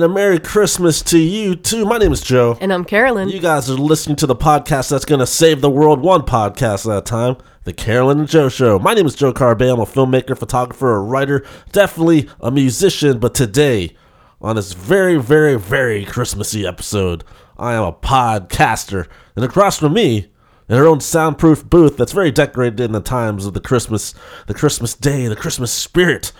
And a Merry Christmas to you, too. My name is Joe. And I'm Carolyn. You guys are listening to the podcast that's going to save the world one podcast at a time. The Carolyn and Joe Show. My name is Joe Carabeo. I'm a filmmaker, photographer, a writer, definitely a musician. But today, on this very, very, very Christmassy episode, I am a podcaster. And across from me, in her own soundproof booth that's very decorated in the times of the Christmas, the Christmas day, the Christmas spirit.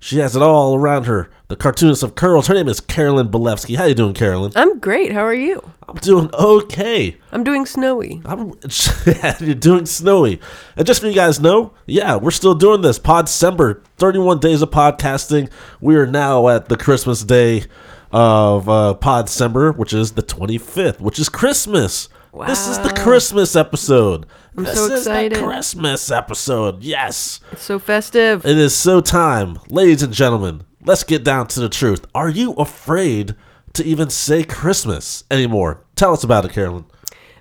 She has it all around her. The cartoonist of curls. Her name is Carolyn Belefski. How you doing, Carolyn? I'm great. How are you? I'm doing okay. I'm doing snowy. I'm you're doing snowy. And just for you guys know, yeah, we're still doing this. Pod December, 31 days of podcasting. We are now at the Christmas day of uh, Pod December, which is the 25th, which is Christmas. Wow. This is the Christmas episode. I'm this so is the excited. Christmas episode. Yes. It's so festive. It is so time. Ladies and gentlemen, let's get down to the truth. Are you afraid to even say Christmas anymore? Tell us about it, Carolyn.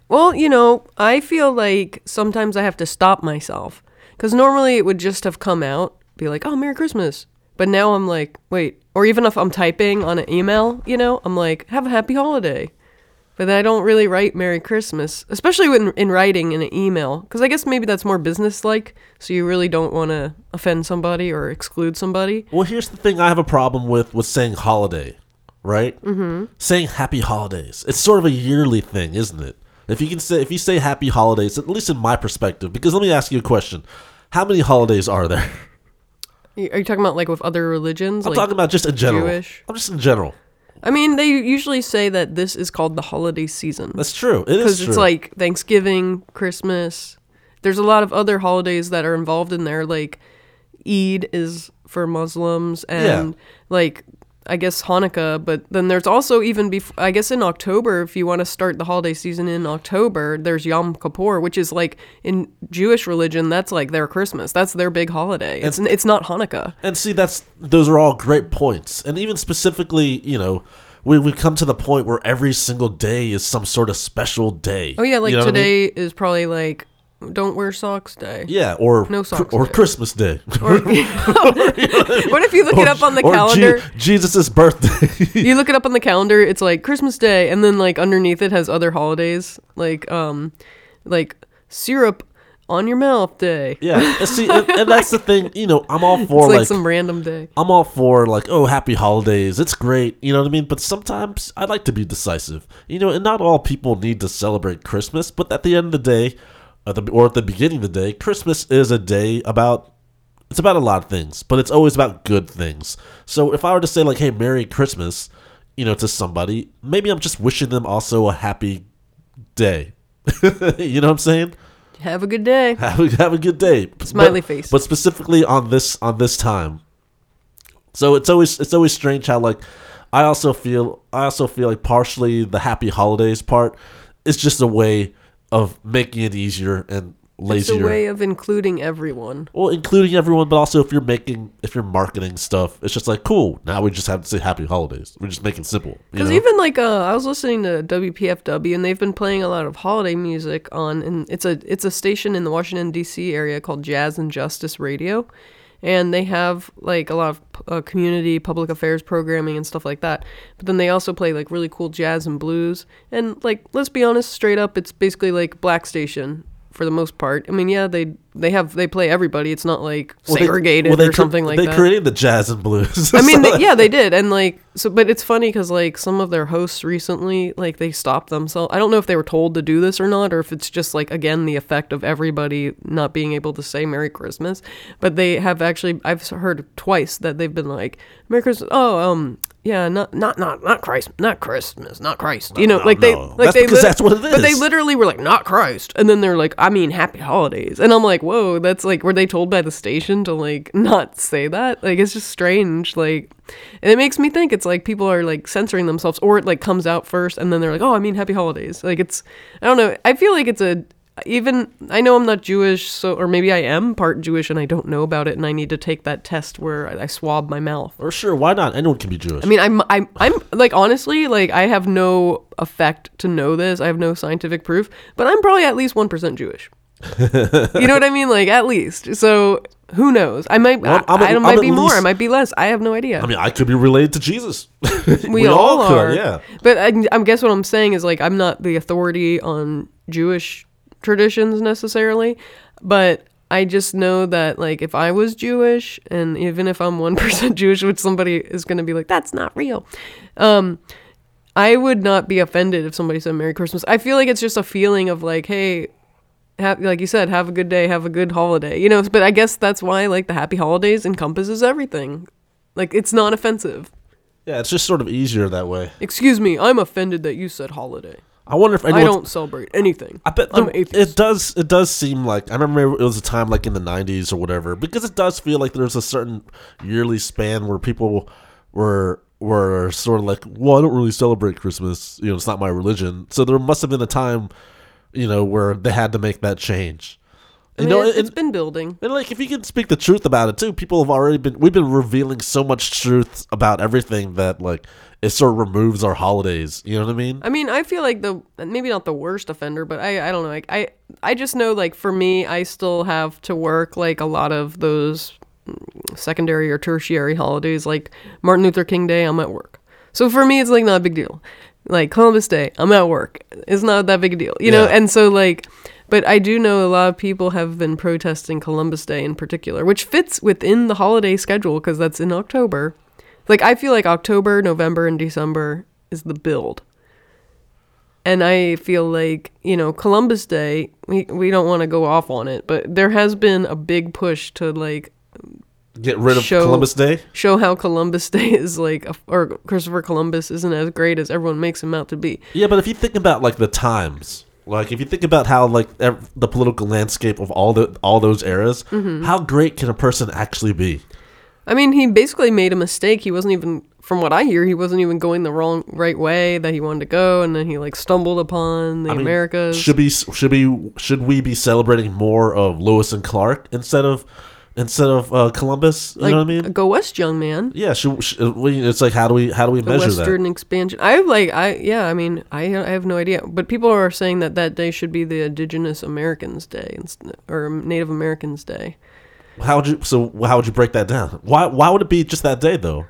Well, you know, I feel like sometimes I have to stop myself. Because normally it would just have come out, be like, oh, Merry Christmas. But now I'm like, wait. Or even if I'm typing on an email, you know, I'm like, have a happy holiday. But then I don't really write Merry Christmas, especially when in writing in an email. Because I guess maybe that's more business like. So you really don't want to offend somebody or exclude somebody. Well, here's the thing I have a problem with with saying holiday, right? Mm-hmm. Saying happy holidays. It's sort of a yearly thing, isn't it? If you can say if you say happy holidays, at least in my perspective, because let me ask you a question. How many holidays are there? Are you talking about like with other religions? I'm like, talking about just in general. Jewish? I'm just in general. I mean, they usually say that this is called the holiday season That's true. It is because it's like Thanksgiving, Christmas. There's a lot of other holidays that are involved in there. Like Eid is for Muslims, and like I guess Hanukkah. But then there's also even before I guess in October, if you want to start the holiday season in October, there's Yom Kippur, which is like in Jewish religion, that's like their Christmas. That's their big holiday. It's it's not Hanukkah. And see, that's those are all great points. And even specifically, you know, we we come to the point where every single day is some sort of special day. Oh yeah, like You know what I mean? today is probably like don't wear socks day. Yeah, or No socks or day. Christmas Day. Or, what if you look it up on the or calendar? Je- Jesus' birthday. you look it up on the calendar. It's like Christmas Day, and then like underneath it has other holidays, like um, like syrup on your mouth day. yeah, and see, and, and that's the thing. You know, I'm all for like, like, some random day. I'm all for like, oh, happy holidays. It's great. You know what I mean? But sometimes I like to be decisive. You know, and not all people need to celebrate Christmas. But at the end of the day, at the, or at the beginning of the day, Christmas is a day about. It's about a lot of things, but it's always about good things. So if I were to say like, "Hey, Merry Christmas," you know, to somebody, maybe I'm just wishing them also a happy day. you know what I'm saying? Have a good day. have a, have a good day. Smiley But- face. But specifically on this on this time. So it's always it's always strange how like I also feel I also feel like partially the happy holidays part is just a way of making it easier and It's a way of including everyone. well, including everyone, but also if you're making if you're marketing stuff, it's just like cool. Now we just have to say happy holidays. We're just making it simple. Because even like uh, I was listening to WPFW and they've been playing a lot of holiday music on, and it's a it's a station in the Washington D.C. area called Jazz and Justice Radio, and they have like a lot of uh, community public affairs programming and stuff like that. But then they also play like really cool jazz and blues, and like let's be honest, straight up, it's basically like black station for the most part. I mean, yeah, they they have they play everybody. It's not like Well, they- segregated well, they or something like they that. created the jazz and blues. I mean, they, yeah, they did, and like, so, but it's funny because like some of their hosts recently, like they stopped themselves. I don't know if they were told to do this or not, or if it's just like again the effect of everybody not being able to say Merry Christmas. But they have actually, I've heard twice that they've been like Merry Christmas. Oh, um, yeah, not not not not Christ, not Christmas, not Christ. you know, no, like they no. like That's they because that's what it But they literally were like not Christ, and then they're like, I mean, Happy Holidays, and I'm like, whoa, that's like, were they told by the station to like not say that? Like, it's just strange, like, and it makes me think it's like people are like censoring themselves, or it like comes out first, and then they're like, oh, I mean, Happy Holidays. Like, it's, I don't know, I feel like it's a even I know I'm not Jewish, so or maybe I am part Jewish and I don't know about it, and I need to take that test where I I swab my mouth. Or sure, why not? Anyone can be Jewish. I mean, I'm I'm I'm like honestly, like I have no effect to know this. I have no scientific proof, but I'm probably at least one percent Jewish. you know what I mean? Like at least. So who knows? I might. Well, I, I'm at- I I'm might be more. least- It might be less. I have no idea. I mean, I could be related to Jesus. we, all, are. yeah. But I, I guess what I'm saying is like I'm not the authority on Jewish traditions necessarily, but I just know that like if I was Jewish and even if I'm one percent Jewish, which somebody is going to be like that's not real, um, I would not be offended if somebody said Merry Christmas. I feel like it's just a feeling of like, hey. Have, like you said, have a good day, have a good holiday, you know. But I guess that's why like the happy holidays encompasses everything. Like it's not offensive. Yeah, it's just sort of easier that way. Excuse me, I'm offended that you said holiday. I wonder if anyone. I don't celebrate anything. I bet I'm there- atheist. it does. It does seem like I remember it was a time like in the '90s or whatever, because it does feel like there's a certain yearly span where people were were sort of like, well, I don't really celebrate Christmas. You know, it's not my religion. So there must have been a time, you know, where they had to make that change. I You mean, know, it, and, has been building. and like if you can speak the truth about it too, people have already been. We've been revealing so much truth about everything that like it sort of removes our holidays. You know what I mean? I mean, I feel like the maybe not the worst offender, but I I don't know. Like I I just know like for me, I still have to work like a lot of those secondary or tertiary holidays, like Martin Luther King Day. I'm at work, so for me, it's like not a big deal. Like Columbus Day, I'm at work. It's not that big a deal, you know. And so like. But I do know a lot of people have been protesting Columbus Day in particular, which fits within the holiday schedule because that's in October. Like I feel like October, November, and December is the build. And I feel like, you know, Columbus Day, we, we don't want to go off on it, but there has been a big push to like Get rid of Show- Columbus Day. show how Columbus Day is like, a, or Christopher Columbus isn't as great as everyone makes him out to be. Yeah, but if you think about like the times, like if you think about how like ev- the political landscape of all the all those eras, Mm-hmm. how great can a person actually be? I mean, he basically made a mistake. He wasn't even, from what I hear, he wasn't even going the wrong, right way that he wanted to go, and then he like stumbled upon the I mean, Americas. should be should be should we be celebrating more of Lewis and Clark instead of instead of uh, Columbus? You like, know what I mean? Go West, young man. Yeah, should, should we, it's like how do we how do we the measure western expansion I have like i yeah i mean I, I have no idea but people are saying that that day should be the indigenous americans day or native americans day that? How would you so how would you break that down? Why why would it be just that day though?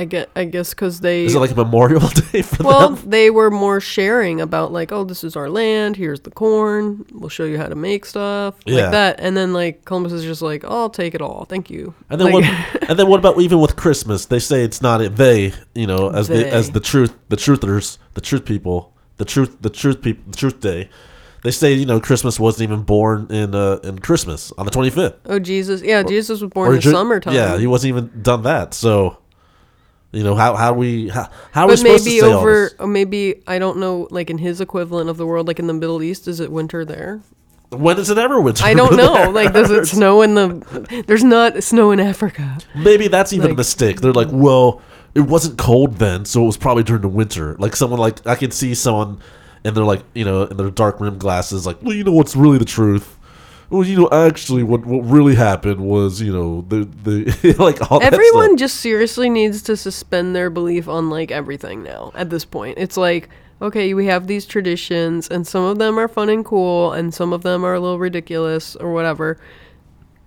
i get i guess because they Is it like a Memorial Day for well them? they were more sharing about like oh this is our land here's the corn we'll show you how to make stuff Yeah. like that and then like columbus is just like oh, i'll take it all thank you And then Like- what? And then what about even with Christmas? They say it's not it. They, you know, as the as the truth, the truthers, the truth people, the truth, the truth people, the truth day. They say you know Christmas wasn't even born in uh, in Christmas on the twenty fifth. oh jesus yeah jesus was born in the Ju- summertime Yeah, he wasn't even done that. So, you know how how we how, how are we supposed maybe to say over or maybe i don't know like in his equivalent of the world like in the middle east is it winter there When is it ever winter? I don't know. there? Like, does it snow in the? There's not snow in Africa. Maybe that's even a mistake. They're like, well, it wasn't cold then, so it was probably during the winter. Like someone like I can see someone, and they're like, you know, in their dark rim glasses, like, well, you know what's really the truth. Well, you know, actually, what what really happened was, you know, the the like all Everyone just seriously needs to suspend their belief on like everything now. At this point, it's like, okay, we have these traditions, and some of them are fun and cool, and some of them are a little ridiculous or whatever.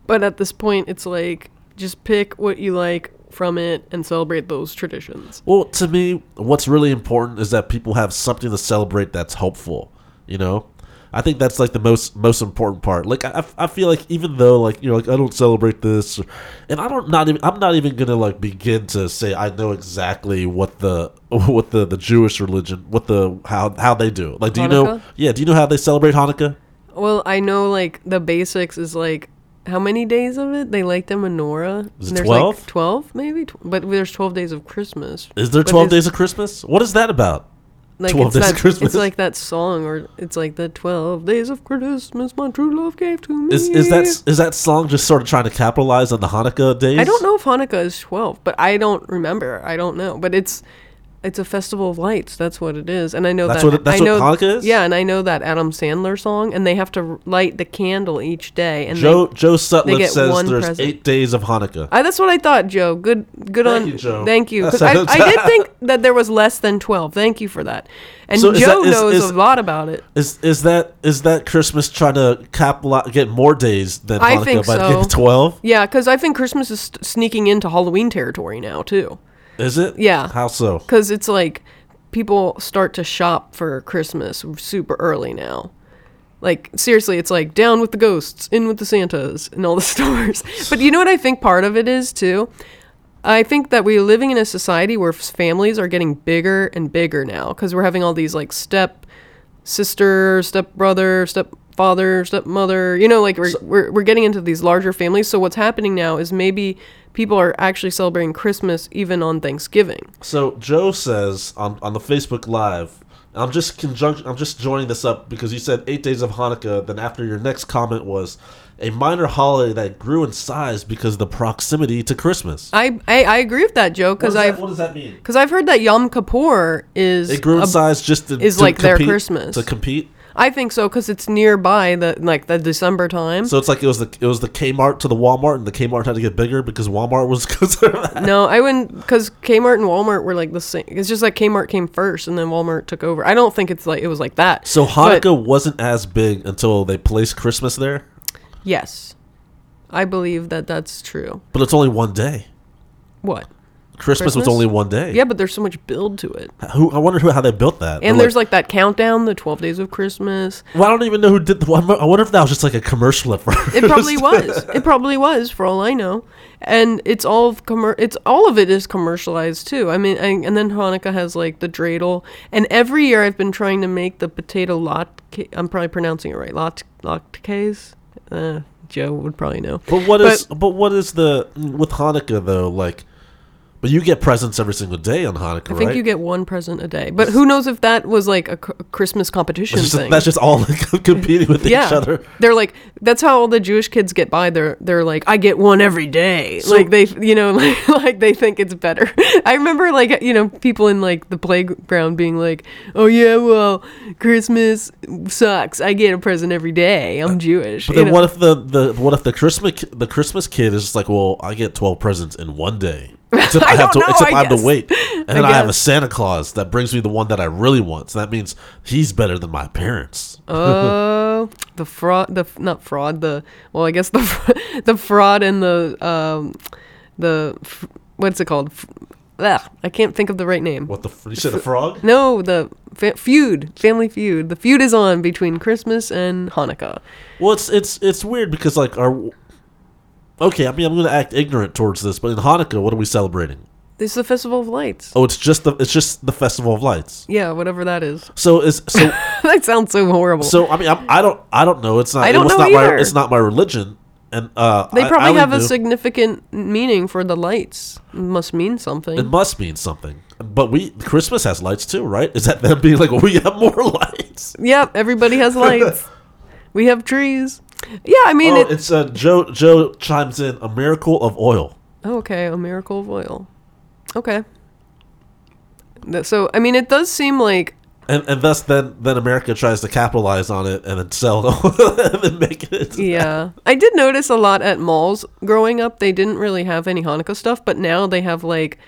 But at this point, it's like just pick what you like from it and celebrate those traditions. Well, to me, what's really important is that people have something to celebrate that's hopeful. You know, I think that's like the most most important part. Like I, I feel like even though like you know like I don't celebrate this, or, and I don't not even I'm not even gonna like begin to say I know exactly what the what the the Jewish religion what the how how they do. Like, do you know? Yeah, do you know how they celebrate Hanukkah? Well, I know like the basics is like how many days of it? They light the menorah. Is it And there's 12? Like Twelve, maybe. Tw- but there's twelve days of Christmas. Is there twelve days of Christmas? What is that about? Like 12 it's days that, of Christmas? It's like that song, or it's like the twelve days of Christmas my true love gave to me. Is is that is that song just sort of trying to capitalize on the Hanukkah days? I don't know if Hanukkah is twelve, but I don't remember. I don't know, but it's It's a festival of lights. That's what it is, and I know That's that. what that's I what Hanukkah is? Yeah, and I know that Adam Sandler song, and they have to light the candle each day. And Joe they, Joe Sutliff says there's present. eight days of Hanukkah. I, that's what I thought, Joe. Good, good Thank on. you, Joe. Thank you. I, I did think that there was less than twelve. Thank you for that. And So Joe that- is- knows is- a lot about it. Is is that is that Christmas trying to capitalize get more days than Hanukkah by so. twelve? Yeah, because I think Christmas is sneaking into Halloween territory now too. Is it? Yeah. How so? Because it's like people start to shop for Christmas super early now. Like seriously, it's like down with the ghosts, in with the Santas, in all the stores. But you know what I think part of it is too. I think that we're living in a society where families are getting bigger and bigger now because we're having all these like step sister, step brother, step father, stepmother. You know, like we're, we're we're getting into these larger families. So what's happening now is maybe people are actually celebrating Christmas even on Thanksgiving. So Joe says on, on the Facebook Live, I'm just conjunct, I'm just joining this up because you said eight days of Hanukkah. Then after your next comment was a minor holiday that grew in size because of the proximity to Christmas. I, I, I agree with that, Joe, because I've what does that mean? because I've heard that Yom Kippur is It grew in a- size just to, is to like their Christmas. to compete. I think so because it's nearby the like the December time. So it's like it was the it was the Kmart to the Walmart, and the Kmart had to get bigger because Walmart was considered. no, I wouldn't because Kmart and Walmart were like the same. It's just like Kmart came first and then Walmart took over. I don't think it's like it was like that. So But- wasn't as big until they placed Christmas there, yes, I believe that that's true. but it's only one day. What? Christmas, was Christmas? only one day. Yeah, but there's so much build to it, Who I wonder who how they built that. and They're there's like that countdown, the 12 days of Christmas. Well, I don't even know who did. The, I wonder if that was just like a commercial at first. It probably was. It probably was, for all I know. And it's all commer- It's all of it is commercialized too. I mean, I, and then Hanukkah has like the dreidel. And every year I've been trying to make the potato latke. I'm probably pronouncing it right. Lat latkes. Uh, Joe would probably know. But what is? But, what is the with Hanukkah though? Like, but you get presents every single day on Hanukkah, I think right? you get one present a day. But who knows if that was like a c- Christmas competition that's, just, thing? that's just all like, competing with yeah, each other. they're like that's how all the Jewish kids get by. They're they're like I get one every day. like they you know like, like they think it's better. I remember like you know people in like the playground being like, oh yeah, well Christmas sucks. I get a present every day. I'm Jewish. But you then know? what if the, the what if the Christmas the Christmas kid is just like, well, I get twelve presents in one day. Except I, I have to know, except I I have to wait, and then I, have a. Santa Claus that brings me the one that I really want. So that means he's better than my parents. Oh, the fraud, the not fraud, the well, I guess the fr- the fraud and the um, the what's it called? F- ugh, I can't think of the right name. What the f- you said the frog? No, the fa- feud, family feud. The feud is on between Christmas and Hanukkah. Well, it's it's it's weird because like our okay, I mean I'm gonna act ignorant towards this, but in Hanukkah, what are we celebrating? This is the festival of lights. Oh, it's just the it's just the festival of lights. Yeah, whatever that is. So is so that sounds so horrible. so I mean I'm, I don't I don't know. It's not I don't know not my either. it's not my religion, and uh they probably I only have a knew- significant meaning for the lights. It must mean something. It must mean something. But we Christmas has lights too, right? Is that them being like, well, we have more lights? Yep, everybody has lights. we have trees. Yeah, I mean, oh, it, it's uh, Joe. Joe chimes in a miracle of oil. Oh, okay, a miracle of oil. Okay. So, I mean, it does seem like And, and thus then then America tries to capitalize on it and then sell and then make it. yeah. I did notice a lot at malls growing up. They didn't really have any Hanukkah stuff, but now they have like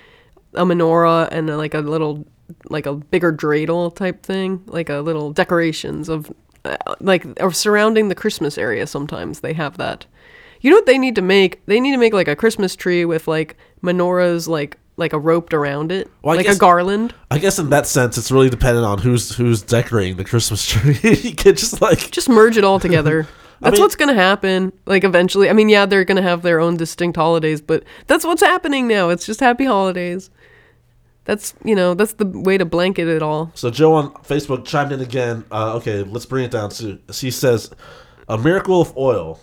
a menorah and uh, like a little like a bigger dreidel type thing, like a little decorations of like or surrounding the Christmas area sometimes they have that. You know what they need to make? They need to make like a Christmas tree with like menorahs like like a roped around it, Well, like guess- a garland. I guess in that sense, it's really dependent on who's who's decorating the Christmas tree. you could just like just merge it all together. That's mean- what's going to happen. Like eventually, I mean, yeah, they're going to have their own distinct holidays, but that's what's happening now. It's just happy holidays. That's you know that's the way to blanket it all. So Joe on Facebook chimed in again. Uh, okay, let's bring it down to. She says, "A miracle of oil.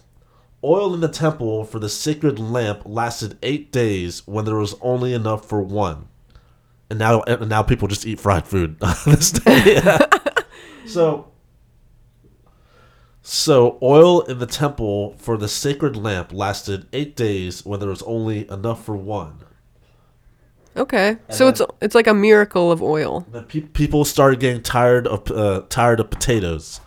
Oil in the temple for the sacred lamp lasted eight days when there was only enough for one, and now and now people just eat fried food this day. so." So, oil in the temple for the sacred lamp lasted eight days when there was only enough for one. Okay. So it's it's like a miracle of oil. Then pe- people started getting tired of uh, tired of potatoes.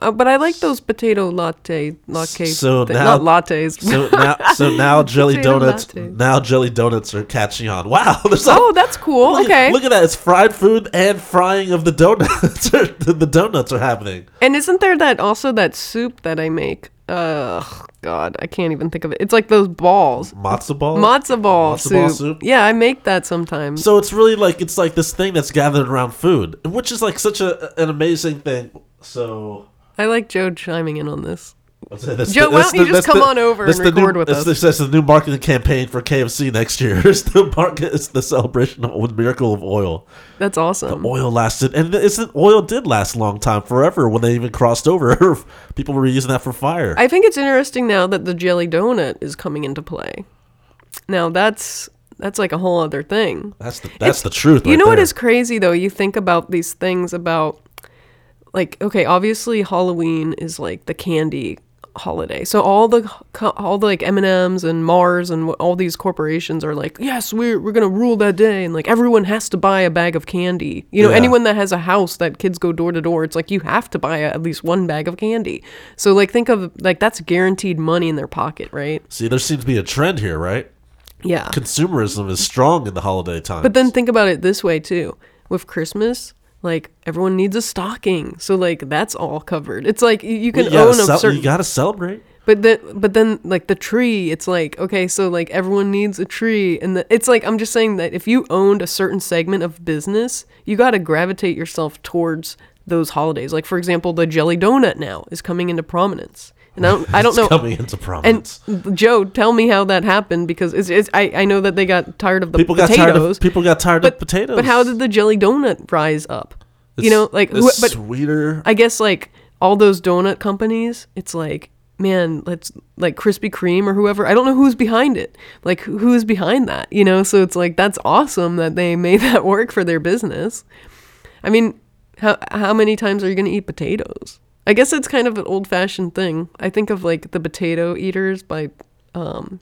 Uh, but I like those potato latte lattes. So thi- now- not lattes. So now, so now jelly donuts. lattes. Now jelly donuts are catching on. Wow, there's oh, that's cool. look okay. At, look at that! It's fried food and frying of the donuts. the, the donuts are happening. And isn't there that also that soup that I make? Uh, God, I can't even think of it. It's like those balls, Matzo ball. matzo ball, Matzo soup. ball soup? Yeah, I make that sometimes. So it's really like it's like this thing that's gathered around food, which is like such a an amazing thing. So I like Joe chiming in on this. That's Joe, the- why don't you the- just come the- on over and the new- record with that's us? the- That's the new marketing campaign for KFC next year. It's the market. It's the celebration of the miracle of oil. That's awesome. The Oil lasted, and isn't oil did last a long time, forever. When they even crossed over, people were using that for fire. I think it's interesting now that the jelly donut is coming into play. Now that's that's like a whole other thing. that's the that's the truth. you right know what there. is crazy though? You think about these things about like okay, obviously Halloween is like the candy holiday. So all the all the like M&Ms and Mars and all these corporations are like, "Yes, we're we're going to rule that day." And like everyone has to buy a bag of candy. You know, Yeah. anyone that has a house that kids go door to door, it's like you have to buy a, at least one bag of candy. So like think of like that's guaranteed money in their pocket, right? See, there seems to be a trend here, right? Yeah. Consumerism is strong in the holiday time. But then think about it this way too. With Christmas, like everyone needs a stocking, so like that's all covered. It's like you, you can you own a cel- certain, you gotta celebrate. but then but then like the tree, it's like okay, so like everyone needs a tree, and the, it's like I'm just saying that if you owned a certain segment of business, you got to gravitate yourself towards those holidays. Like for example, the jelly donut now is coming into prominence, and I don't I don't It's know coming into prominence. and Joe, tell me how that happened because it's, it's I, I know that they got tired of the people got potatoes. tired of people got tired but of potatoes. But how did the jelly donut rise up? you know, like it's who, but sweeter. I guess like all those donut companies, it's like man, let's like Krispy Kreme or whoever. I don't know who's behind it. Like who who is behind that? You know, so it's like that's awesome that they made that work for their business. I mean, how how many times are you going to eat potatoes? I guess it's kind of an old fashioned thing. I think of like the Potato Eaters by um,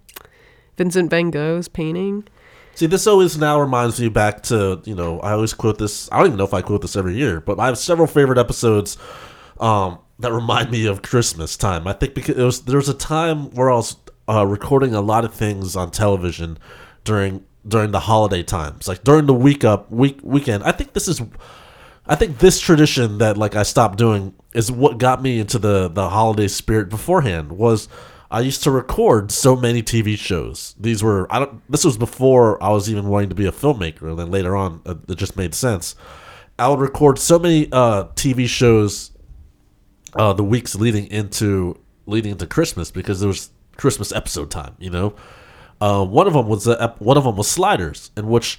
Vincent Van Gogh's painting. See, this always now reminds me back to you know I always quote this. I don't even know if I quote this every year, but I have several favorite episodes um, that remind me of Christmas time. I think because was there was a time where I was uh, recording a lot of things on television during during the holiday times, like during the week up week weekend. I think this is. I think this tradition that like I stopped doing is what got me into the the holiday spirit beforehand was I used to record so many TV shows. These were I don't this was before I was even wanting to be a filmmaker and then later on uh, it just made sense. I would record so many uh TV shows uh the weeks leading into leading into Christmas because there was Christmas episode time, you know. Uh, one of them was one of them was Sliders, in which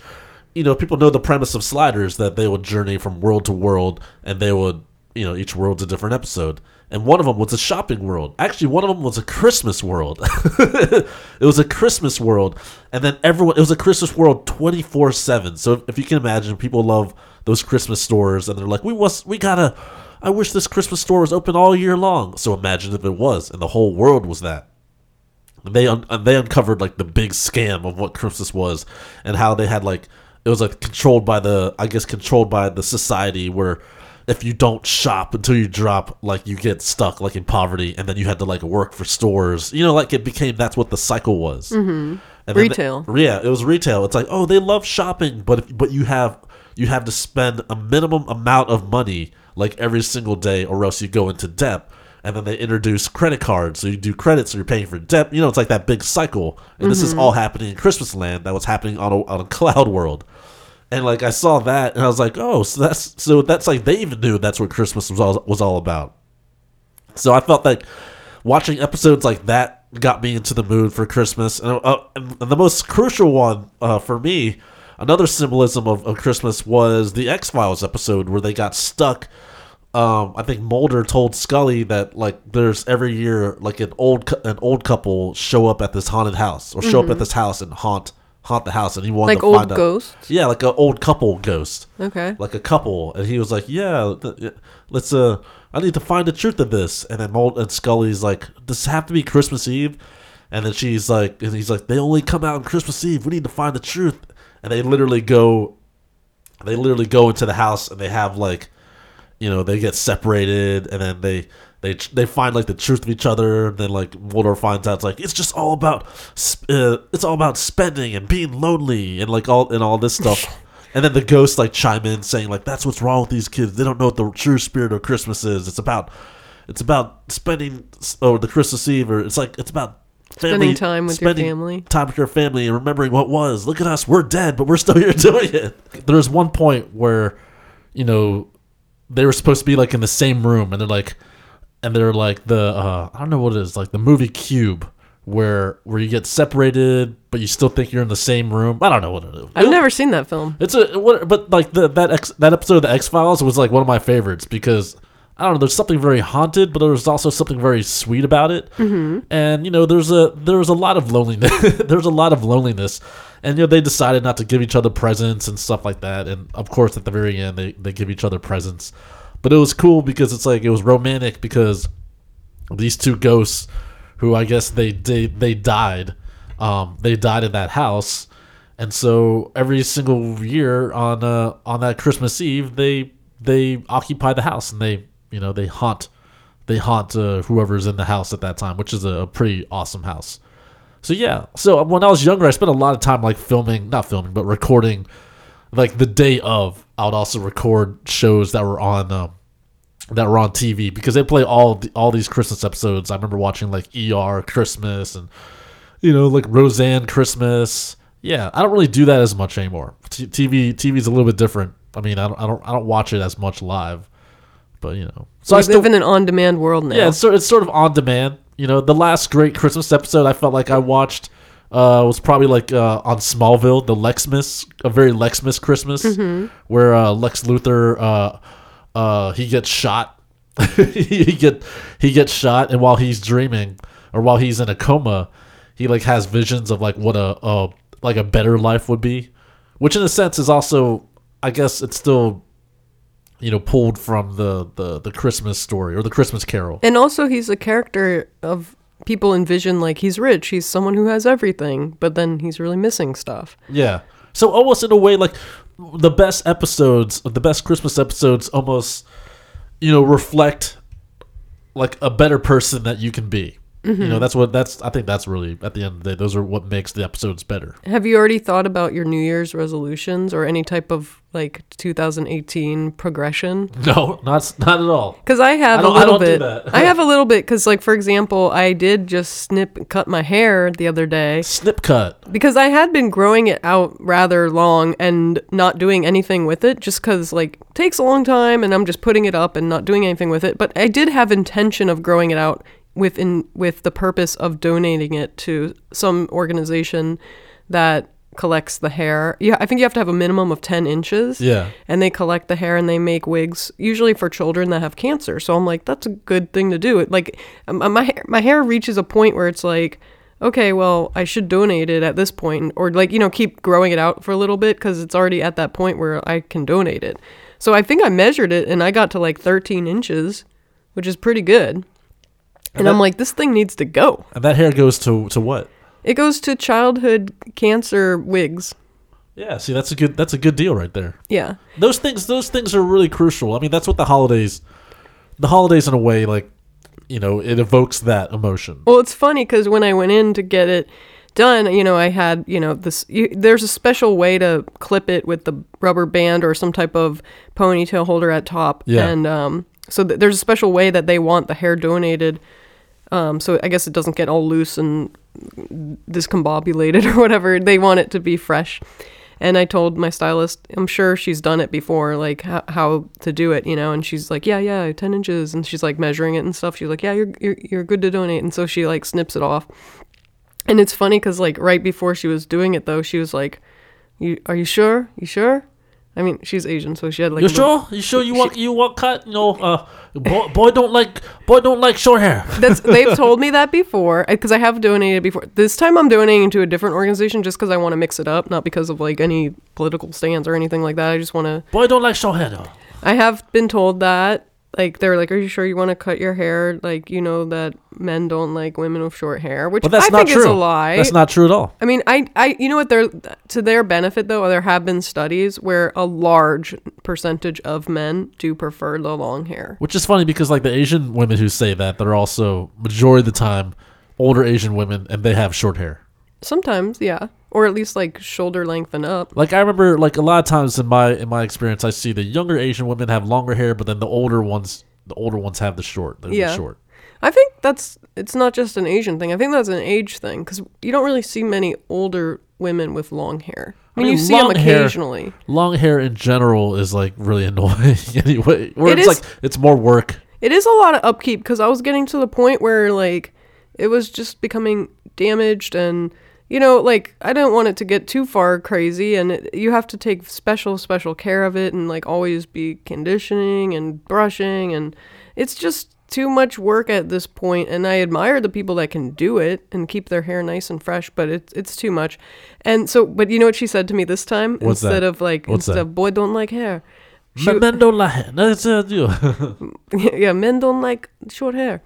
you know people know the premise of Sliders that they would journey from world to world, and they would you know each world's a different episode. And one of them was a shopping world. Actually, one of them was a Christmas world. it was a Christmas world, and then everyone it was a Christmas world twenty four seven. So if, you can imagine, people love those Christmas stores, and they're like, we must, we gotta. I wish this Christmas store was open all year long. So imagine if it was, and the whole world was that and they un- and they uncovered like the big scam of what Christmas was and how they had like it was like controlled by the I guess controlled by the society where if you don't shop until you drop like you get stuck like in poverty and then you had to like work for stores. You know like it became that's what the cycle was. Mm-hmm. Retail. yeah it was retail. It's like oh they love shopping but if, but you have you have to spend a minimum amount of money like every single day or else you go into debt. And then they introduce credit cards so you do credit so you're paying for debt. You know it's like that big cycle. And this is all happening in christmas land that was happening on a, on a cloud world and like i saw that and i was like oh so that's so that's like they even knew that's what christmas was all was all about. So i felt like watching episodes like that got me into the mood for christmas. And, uh, and the most crucial one uh, for me another symbolism of, of christmas was the x-files episode where they got stuck um, I think Mulder told Scully that like there's every year like an old an old couple show up at this haunted house or show up at this house and haunt haunt the house and he wanted Like to old find out ghosts? yeah like an old couple ghost. Okay. like a couple. And he was like yeah th- let's uh I need to find the truth of this. And then Mulder and Scully's like does have to be Christmas Eve? And then she's like and he's like they only come out on Christmas Eve. We need to find the truth. And they literally go, they literally go into the house and they have like, you know, they get separated and then they they they find like the truth of each other. And then like Waldorf finds out it's like it's just all about uh, it's all about spending and being lonely and like all and all this stuff. And then the ghosts like chime in saying like that's what's wrong with these kids. They don't know what the true spirit of Christmas is. It's about it's about spending or the Christmas Eve or it's like it's about Spending time with your family. time with your family and remembering what was. Look at us, we're dead, but we're still here doing it. There's one point where, you know, they were supposed to be like in the same room, and they're like, and they're like the uh, I don't know what it is, like the movie Cube, where where you get separated, but you still think you're in the same room. I don't know what it is. I've never seen that film. It's a what, but like the that X, that episode of the X Files was like one of my favorites because I don't know. There's something very haunted, but there's also something very sweet about it. Mm-hmm. And you know, there's a there's a lot of loneliness. there's a lot of loneliness, and you know, they decided not to give each other presents and stuff like that. And of course, at the very end, they they give each other presents. But it was cool because it's like it was romantic because these two ghosts, who I guess they they they died, um, they died in that house. And so every single year on uh, on that Christmas Eve, they they occupy the house and they you know they haunt they haunt uh, whoever's in the house at that time, which is a, a pretty awesome house. So yeah, so when I was younger, I spent a lot of time like filming, not filming, but recording. Like the day of, I would also record shows that were on um, that were on TV because they play all the, all these Christmas episodes. I remember watching like ER Christmas and you know like Roseanne Christmas. Yeah, I don't really do that as much anymore. T- TV TV's a little bit different. I mean, I don't I don't I don't watch it as much live, but you know. So we I still live in an on-demand world now. yeah, it's sort it's sort of on demand. You know, the last great Christmas episode I felt like I watched uh, was probably like uh, on Smallville, the Lexmas, a very Lexmas Christmas, where uh, Lex Luthor uh, uh, he gets shot. he get he gets shot, and while he's dreaming or while he's in a coma, he like has visions of like what a, a like a better life would be, which in a sense is also, I guess, it's still you know pulled from the the the Christmas story or the Christmas Carol. And also, he's a character of people envision like he's rich. He's someone who has everything, but then he's really missing stuff. Yeah. So almost in a way, like the best episodes, the best Christmas episodes, almost you know reflect like a better person that you can be. You know, mm-hmm. that's what that's. I think that's really at the end of the day, those are what makes the episodes better. Have you already thought about your New Year's resolutions or any type of like 2018 progression? No, not not at all. Because I have I a I little do bit. I have a little bit because, like, for example, I did just snip cut my hair the other day Snip cut. because I had been growing it out rather long and not doing anything with it just because, like, takes a long time and I'm just putting it up and not doing anything with it. But I did have intention of growing it out within with the purpose of donating it to some organization that collects the hair. Yeah, I think you have to have a minimum of 10 inches. Yeah. and they collect the hair and they make wigs usually for children that have cancer. So i'm like that's a good thing to do. It like um, my hair, my hair reaches a point where it's like okay well i should donate it at this point or like you know keep growing it out for a little bit because it's already at that point where i can donate it. So i think i measured it and i got to like 13 inches which is pretty good and that- i'm like this thing needs to go And that hair goes to to what? it goes to childhood cancer wigs Yeah. See, that's a good that's a good deal right there. yeah Those things those things are really crucial. I mean, that's what the holidays, the holidays in a way like, you know, it evokes that emotion. Well, it's funny because when I went in to get it done, you know, I had, you know, this. You, there's a special way to clip it with the rubber band or some type of ponytail holder at top, Yeah. and um, so th- there's a special way that they want the hair donated. Um, so I guess it doesn't get all loose and discombobulated or whatever. They want it to be fresh. And I told my stylist, I'm sure she's done it before, like how, how to do it, you know. And she's like, yeah, yeah, 10 inches. And she's like measuring it and stuff. She's like, yeah, you're, you're, you're good to donate. And so she like snips it off. And it's funny because like right before she was doing it though, she was like, "You are you sure? You sure?" I mean, she's Asian, so she had like. You sure? You sure you want you want cut? You know, uh, boy, boy don't like boy don't like short hair. That's they've told me that before because I have donated before. This time I'm donating to a different organization just because I want to mix it up, not because of like any political stance or anything like that. I just want to. Boy don't like short hair though. I have been told that like they're like, "Are you sure you want to cut your hair?" Like you know that men don't like women with short hair, which But that's I not think true. is a lie. That's not true at all. I mean, I, I, you know what? They're to their benefit though. There have been studies where a large percentage of men do prefer the long hair. Which is funny because like the Asian women who say that, they're also majority of the time older Asian women and they have short hair. Sometimes, yeah, or at least like shoulder length and up. Like I remember like a lot of times in my in my experience I see the younger Asian women have longer hair, but then the older ones the older ones have the short. They're Yeah. short. I think that's it's not just an Asian thing. I think that's an age thing because you don't really see many older women with long hair. I mean, mean, you see them long hair- occasionally. Long hair in general is like really annoying anyway. Where It it's is- like it's more work. It is a lot of upkeep because I was getting to the point where like it was just becoming damaged and you know like I don't want it to get too far crazy and it, you have to take special special care of it and like always be conditioning and brushing and it's just too much work at this point. and I admire the people that can do it and keep their hair nice and fresh but it's it's too much. And so but you know what she said to me this time What's instead that? of like What's instead that? of boy don't like hair. She- Men, men don't like hair. No, it's, you. yeah, men don't like short hair.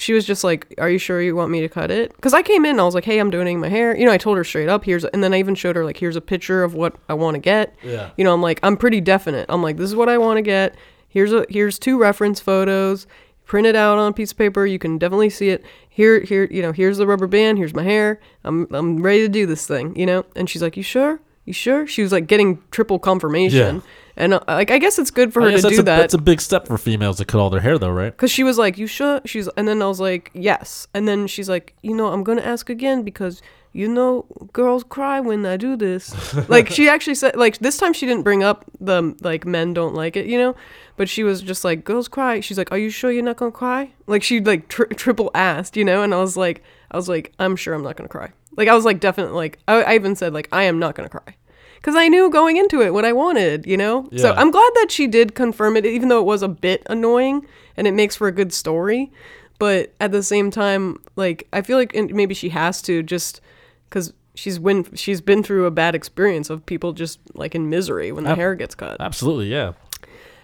She was just like, "Are you sure you want me to cut it?" Because I came in, and I was like, "Hey, I'm donating my hair." You know, I told her straight up. Here's, and then I even showed her like, "Here's a picture of what I want to get." Yeah. You know, I'm like, I'm pretty definite. I'm like, this is what I want to get. Here's a here's two reference photos. Print it out on a piece of paper. You can definitely see it. Here, here, you know, here's the rubber band. Here's my hair. I'm I'm ready to do this thing. You know. And she's like, "You sure? You sure?" She was like getting triple confirmation. Yeah. And uh, like, I guess it's good for her to that's do a, that. That's a big step for females to cut all their hair, though, right? Cause she was like, "You sure?" She's, and then I was like, "Yes." And then she's like, "You know, I'm gonna ask again because you know, girls cry when I do this." like she actually said, like this time she didn't bring up the like men don't like it, you know, but she was just like, "Girls cry." She's like, "Are you sure you're not gonna cry?" Like she like tri- triple asked, you know, and I was like, I was like, "I'm sure I'm not gonna cry." Like I was like, definitely like I, I even said like I am not gonna cry. Because I knew going into it what I wanted, you know? So I'm glad that she did confirm it, even though it was a bit annoying and it makes for a good story. But at the same time, like, I feel like maybe she has to just because she's been, she's been through a bad experience of people just like in misery when the Ab- hair gets cut. Absolutely, yeah.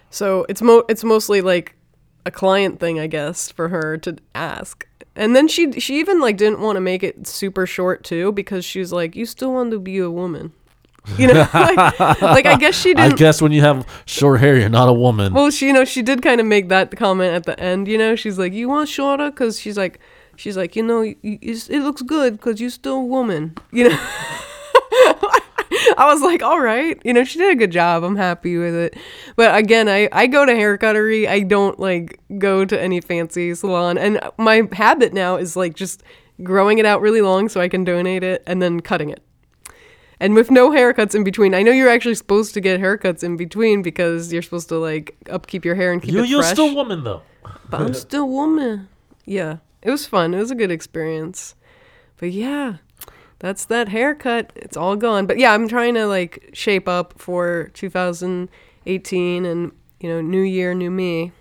So it's mo it's mostly like a client thing, I guess, for her to ask. And then she she even like didn't want to make it super short too because she was like, "You still want to be a woman." You know, like, like I guess she didn't. guess when you have short hair, you're not a woman. Well, she, you know, she did kind of make that comment at the end. You know, she's like, "You want shorter?" Because she's like, she's like, you know, it looks good because you're still a woman. You know. I was like, all right, you know, she did a good job. I'm happy with it. But again, I, I go to hair cuttery. I don't like go to any fancy salon. And my habit now is like just growing it out really long so I can donate it and then cutting it. And with no haircuts in between. I know you're actually supposed to get haircuts in between because you're supposed to like upkeep your hair and keep you, it you're fresh. still woman, though. but I'm still woman. Yeah. It was fun. It was a good experience. But yeah, that's that haircut. It's all gone. But yeah, I'm trying to like shape up for 2018 and you know, new year, new me.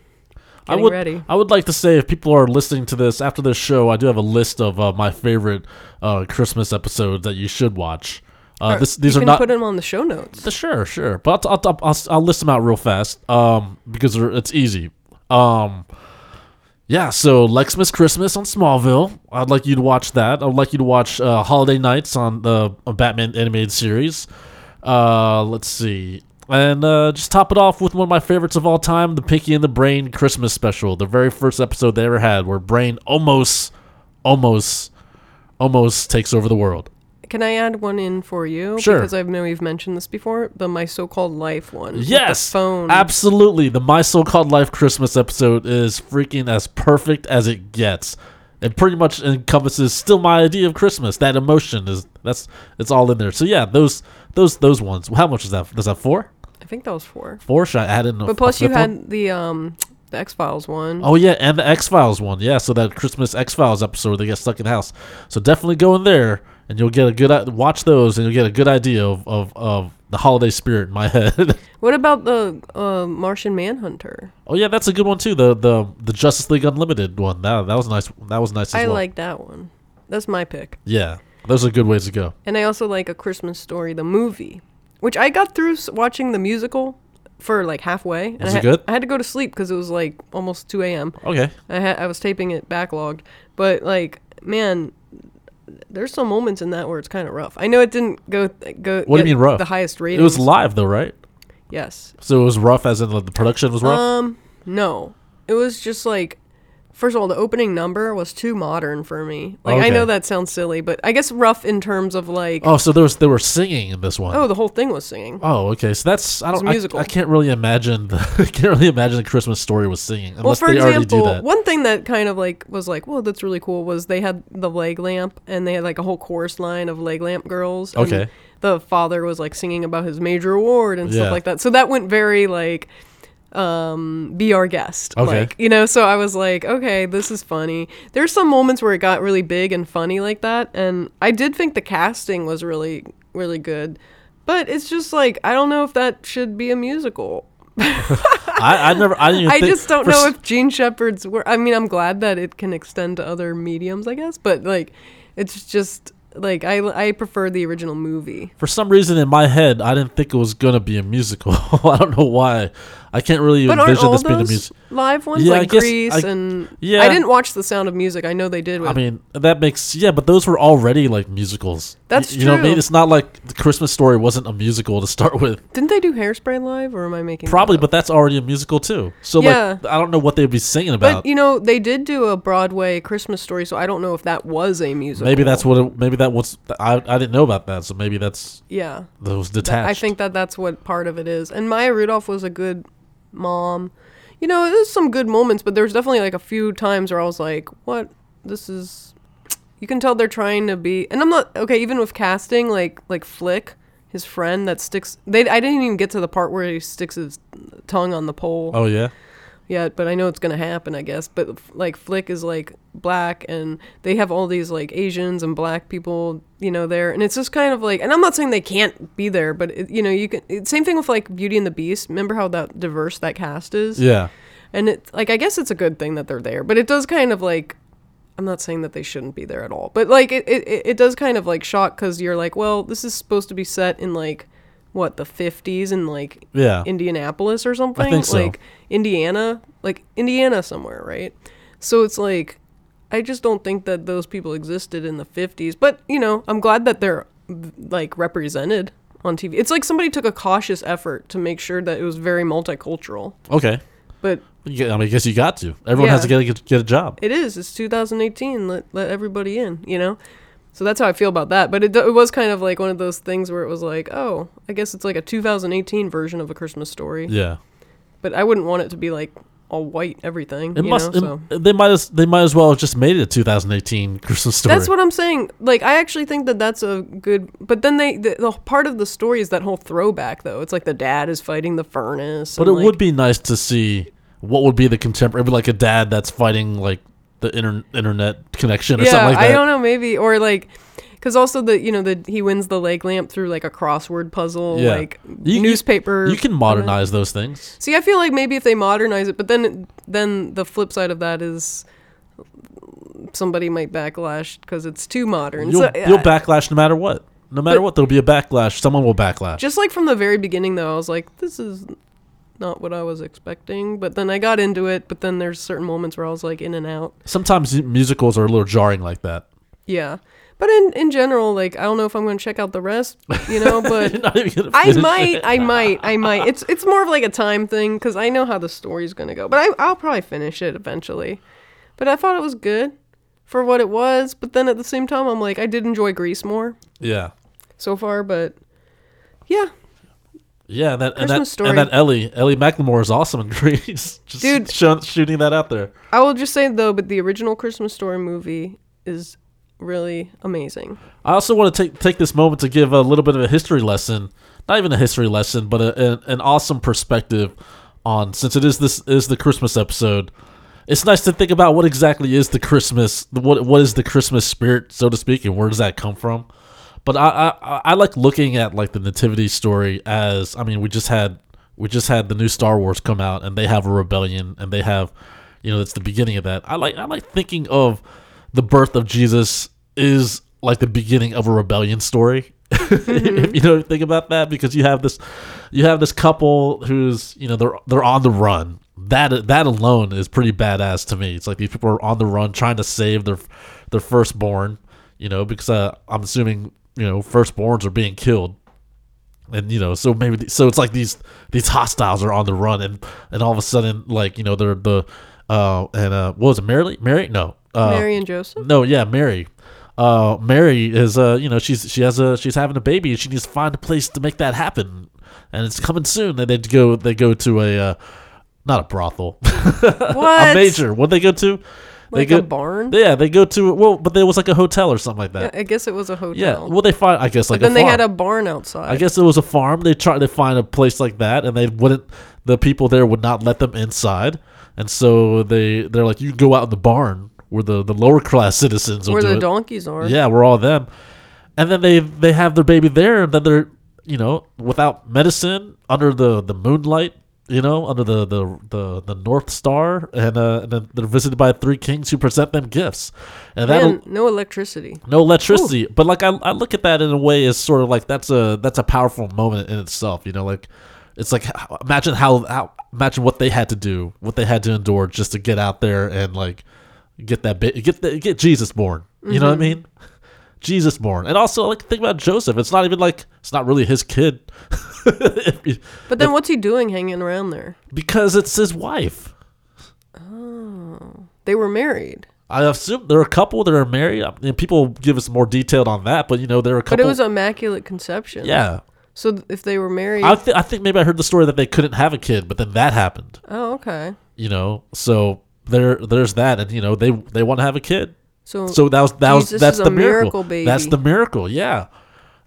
I would, ready. I would like to say if people are listening to this after this show, I do have a list of uh, my favorite uh, Christmas episodes that you should watch. Uh, this, these you are can not put them on the show notes. Uh, Sure, sure. But I'll, I'll, I'll, I'll list them out real fast um, because it's easy. Um, yeah, so Lexmas Christmas on Smallville. I'd like you to watch that. I'd like you to watch uh, Holiday Knights on the uh, Batman animated series. Uh, let's see. And uh, just top it off with one of my favorites of all time, the Pinky and the Brain Christmas special, the very first episode they ever had, where Brain almost, almost, almost takes over the world. Can I add one in for you? Sure. Because I know you've mentioned this before. The My So Called Life one. Yes, phone. absolutely. The My So-Called Life Christmas episode is freaking as perfect as it gets. It pretty much encompasses still my idea of Christmas. That emotion is that's it's all in there. So yeah, those those those ones. How much is that? Is that four? I think that was four. Four? Should I add in? a- But plus a you fifth one? had the um the X Files one. Oh yeah, and the X Files one. Yeah, so that Christmas X Files episode where they get stuck in the house. So definitely go in there and you'll get a good watch those and you'll get a good idea of of, of the holiday spirit in my head. What about the uh, Martian Manhunter? Oh yeah, that's a good one too. The the the Justice League Unlimited one. That that was nice. That was nice as I well. like that one. That's my pick. Yeah, those are good ways to go. And I also like A Christmas Story, the movie, which I got through watching the musical for like halfway. And Was I it had, good? I had to go to sleep because it was like almost 2 a.m. Okay. I had I was taping it backlogged, but like man, there's some moments in that where it's kind of rough. I know it didn't go go. What do you mean rough? The highest rating. It was live though, right? Yes. So it was rough, as in the the production was rough. Um. No. It was just like. First of all, the opening number was too modern for me. Like I know that sounds silly, but I guess rough in terms of like oh, so there was they were singing in this one. oh, the whole thing was singing. Oh, okay. So that's I don't I, musical. I can't really imagine the I can't really imagine the Christmas story was singing Well, for example, do that. one thing that kind of like was like, well, that's really cool was they had the leg lamp and they had like a whole chorus line of leg lamp girls. Okay. The father was like singing about his major award and Yeah. stuff like that. So that went very like um be our guest Okay. like you know so i was like okay this is funny there's some moments where it got really big and funny like that and i did think the casting was really really good but it's just like i don't know if that should be a musical I, I never I didn't I just don't know if Jean Shepherd's work. I mean, I'm glad that it can extend to other mediums, I guess, but like, it's just like I I prefer the original movie. for some reason in my head I didn't think it was gonna be a musical. I don't know why. I can't really But envision this being a musical. live ones Yeah, I like guess Grease I- and yeah. I didn't watch The Sound of Music. I know they did. With, I mean, that makes yeah, but those were already like musicals. That's Y- you know what I mean. true. It's not like the Christmas story wasn't a musical to start with. didn't they do Hairspray live, or am I making that Probably, up? but that's already a musical too. So Yeah. like, I don't know what they'd be singing about. But you know, they did do a Broadway Christmas story, so I don't know if that was a musical. maybe that's what. It, maybe that was. I I didn't know about that. So maybe that's Yeah. those That- detached. I think that that's what part of it is. And Maya Rudolph was a good mom. You know, there's some good moments, but there's definitely like a few times where I was like, "What? This is." You can tell they're trying to be, and I'm not okay. Even with casting, like like Flick, his friend that sticks. They I didn't even get to the part where he sticks his tongue on the pole Oh yeah. Yet, but I know it's gonna happen, I guess. But like Flick is like black, and they have all these like Asians and black people, you know, there, and it's just kind of like, and I'm not saying they can't be there, but it, you know, you can. It, same thing with like Beauty and the Beast. Remember how that diverse that cast is? Yeah. And it like I guess it's a good thing that they're there, but it does kind of like. I'm not saying that they shouldn't be there at all, but like it, it, it does kind of like shock because you're like, well, this is supposed to be set in like what the 50s in like Yeah. Indianapolis or something. I think so. Like Indiana, like Indiana somewhere, right? So it's like I just don't think that those people existed in the 50s. But, you know, I'm glad that they're like represented on TV. It's like somebody took a cautious effort to make sure that it was very multicultural. Okay. But You- I mean, I guess you got to. Everyone has to Yeah. get a, get a job. it is. It's 2018. Let let everybody in, you know? So that's how I feel about that. But it, it was kind of like one of those things where it was like, oh, I guess it's like a 2018 version of a Christmas story. Yeah. But I wouldn't want it to be like all white everything. It you must. know, it- so. they might. As, they might as well have just made it a 2018 Christmas story. That's what I'm saying. Like, I actually think that that's a good. But then they, the, the part of the story is that whole throwback, though. It's like the dad is fighting the furnace. But it like- would be nice to see what would be the contemporary, like a dad that's fighting like the inter- internet connection or Yeah, something like that. I don't know, maybe or like, because also the you know the he wins the leg lamp through like a crossword puzzle, Yeah. like You- you- newspaper. You can modernize those things. See, I feel like maybe if they modernize it, but then then the flip side of that is somebody might backlash because it's too modern. You'll, So, you'll uh, backlash no matter what. No matter what, there'll be a backlash. Someone will backlash. Just like from the very beginning, though, I was like, this is not what I was expecting. But then I got into it. But then there's certain moments where I was like in and out. Sometimes musicals are a little jarring like that. Yeah. But in, in general, like I don't know if I'm going to check out the rest, you know. But You're not even gonna I might. I might, I might. It's it's more of like a time thing because I know how the story's going to go. But I, I'll probably finish it eventually. But I thought it was good for what it was. But then at the same time, I'm like, I did enjoy Grease more Yeah. so far. But yeah, Yeah, and that, and that, Story. and that Ellie, Ellie McLemore is awesome in Grease. Just Dude. show, shooting that out there. I will just say though, but the original Christmas Story movie is really amazing. I also want to take take this moment to give a little bit of a history lesson, not even a history lesson, but a, a, an awesome perspective on since it is this is the Christmas episode. It's nice to think about what exactly is the Christmas, what what is the Christmas spirit, so to speak, and where does that come from. But I I, I like looking at like the nativity story as I mean we just had we just had the new Star Wars come out and they have a rebellion and they have you know it's the beginning of that. I like I like thinking of the birth of Jesus is like the beginning of a rebellion story. If you know think about that because you have this you have this couple who's you know they're they're on the run. That that alone is pretty badass to me. It's like these people are on the run trying to save their their firstborn you know because uh, i'm assuming you know firstborns are being killed. And you know so maybe so it's like these these hostiles are on the run and and all of a sudden like you know they're the uh and uh what was it mary mary? No uh Mary and Joseph. no yeah mary. Uh mary is uh you know she's she has a she's having a baby and she needs to find a place to make that happen. And it's coming soon and they go they go to a uh not a brothel. What? a major. What they go to they Like go a barn? yeah they go to well but there was like a hotel or something like that I guess it was a hotel. yeah well they find i guess like then a they farm. had a barn outside. I guess it was a farm. They tried to find a place like that, and they wouldn't. The people there would not let them inside, and so they they're like, "You go out in the barn where the, the lower class citizens where the it." donkeys are. Yeah, we're all them, and then they they have their baby there, and then they're you know without medicine under the the moonlight. You know, under the the, the, the North Star, and, uh, and then they're visited by three kings who present them gifts, and that no electricity. no electricity. But like I, I look at that in a way as sort of like that's a that's a powerful moment in itself you know like it's like imagine how, how imagine what they had to do what they had to endure just to get out there and like get that ba- get the, get jesus born. You know what i mean? Jesus born. And also like think about joseph. It's not even like it's not really his kid But then what's he doing hanging around there? because it's his wife Oh. They were married. I assume there are a couple that are married. I mean, people give us more detailed on that, but you know there are a couple. But it was immaculate conception. yeah, So th- if they were married. I, th- I think maybe I heard the story that they couldn't have a kid, but then that happened. oh, okay. You know, so there there's that, and you know they they want to have a kid. So, So that was that was that's the miracle. miracle baby. That's the miracle, yeah.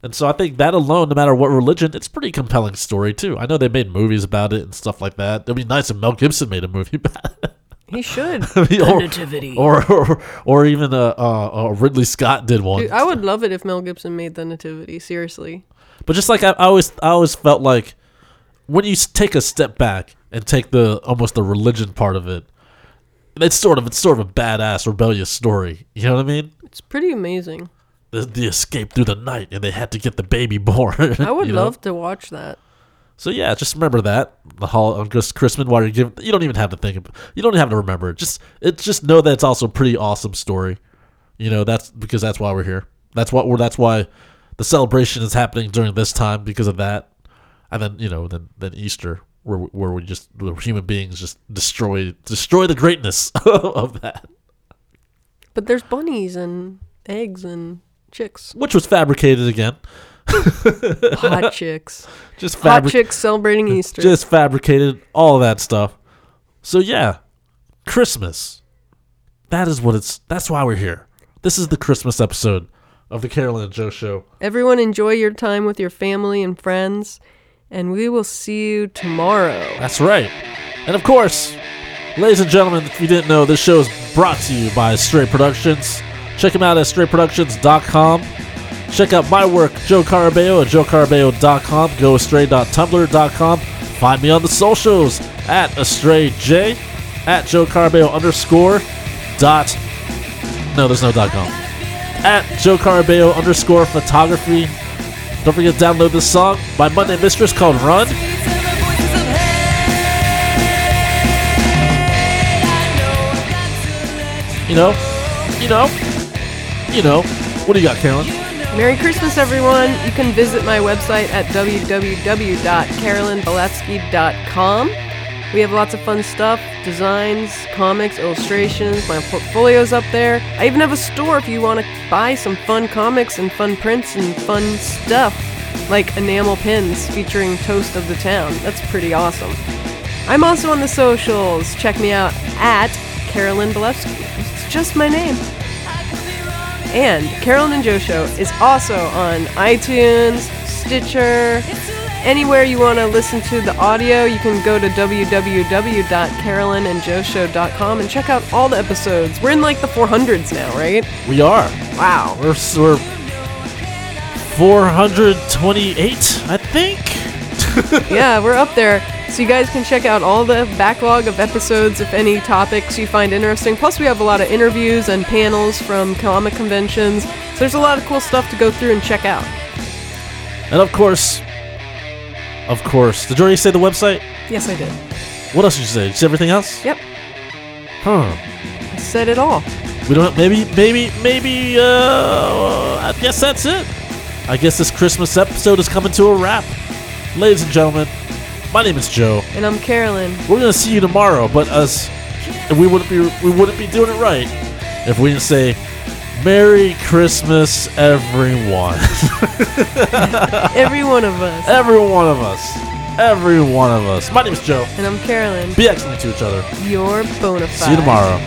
And so I think that alone, no matter what religion, it's a pretty compelling story too. I know they made movies about it and stuff like that. It'd be nice if Mel Gibson made a movie about it. he should. I mean, or, Nativity. or, or or even a, uh, uh, Ridley Scott did one. Dude, I would love it if Mel Gibson made the Nativity. Seriously. But just like I, I always, I always felt like when you take a step back and take the almost the religion part of it, it's sort of it's sort of a badass rebellious story. You know what I mean? It's pretty amazing. The, the escape through the night, and they had to get the baby born. I would you know? love to watch that. So yeah, just remember that the hall on Chris- Christmas while you're giving. You don't even have to think. Of, you don't even have to remember it. Just it. Just know that it's also a pretty awesome story. You know that's because that's why we're here. That's what we're. That's why the celebration is happening during this time because of that. And then you know then then Easter where where we just where human beings just destroy destroy the greatness of that, But there's bunnies and eggs and chicks. which was fabricated again. Hot chicks. Just Hot chicks celebrating Easter. just fabricated all that stuff so yeah christmas that is what it's that's why we're here this is the christmas episode of the carolyn and joe show Everyone enjoy your time with your family and friends. And we will see you tomorrow. that's right and of course ladies and gentlemen if you didn't know this show is brought to you by Astray productions check him out at astrayproductions.com check out my work joe carabeo at joecarabeo.com go astray.tumblr.com find me on the socials at astrayj at joe carabeo underscore dot no there's no dot com. At joe carabeo underscore photography. Don't forget to download this song by monday mistress called run. You know you know you know what do you got carolyn Merry Christmas, everyone. You can visit my website at www.carolynbelefski.com. We have lots of fun stuff designs, comics, illustrations. My portfolio's up there. I even have a store if you want to buy some fun comics and fun prints and fun stuff, like enamel pins featuring Toast of the Town. That's pretty awesome. I'm also on the socials. Check me out at Carolyn Belefski. It's just my name. And Carolyn and Joe Show is also on iTunes, Stitcher, anywhere you want to listen to the audio. You can go to www.carolynandjoeshow.com and check out all the episodes. We're in like the 400s now, right? we are Wow. we're, we're 428 i think yeah, we're up there. So you guys can check out all the backlog of episodes if any topics you find interesting. Plus, we have a lot of interviews and panels from comic conventions. So there's a lot of cool stuff to go through and check out. And of course, of course, did you already say the website? Yes, I did. What else did you say? Did you say everything else? Yep, Huh. I said it all. We don't. Maybe. Maybe. Maybe. Uh. I guess that's it. I guess this Christmas episode is coming to a wrap. Ladies and gentlemen, my name is Joe. And I'm Carolyn. We're gonna see you tomorrow, but us, we wouldn't be. We wouldn't be doing it right if we didn't say. Merry Christmas, everyone. Every one of us. Every one of us. Every one of us. My name is Joe. And I'm Carolyn. Be excellent to each other. You're bona fide. See you tomorrow.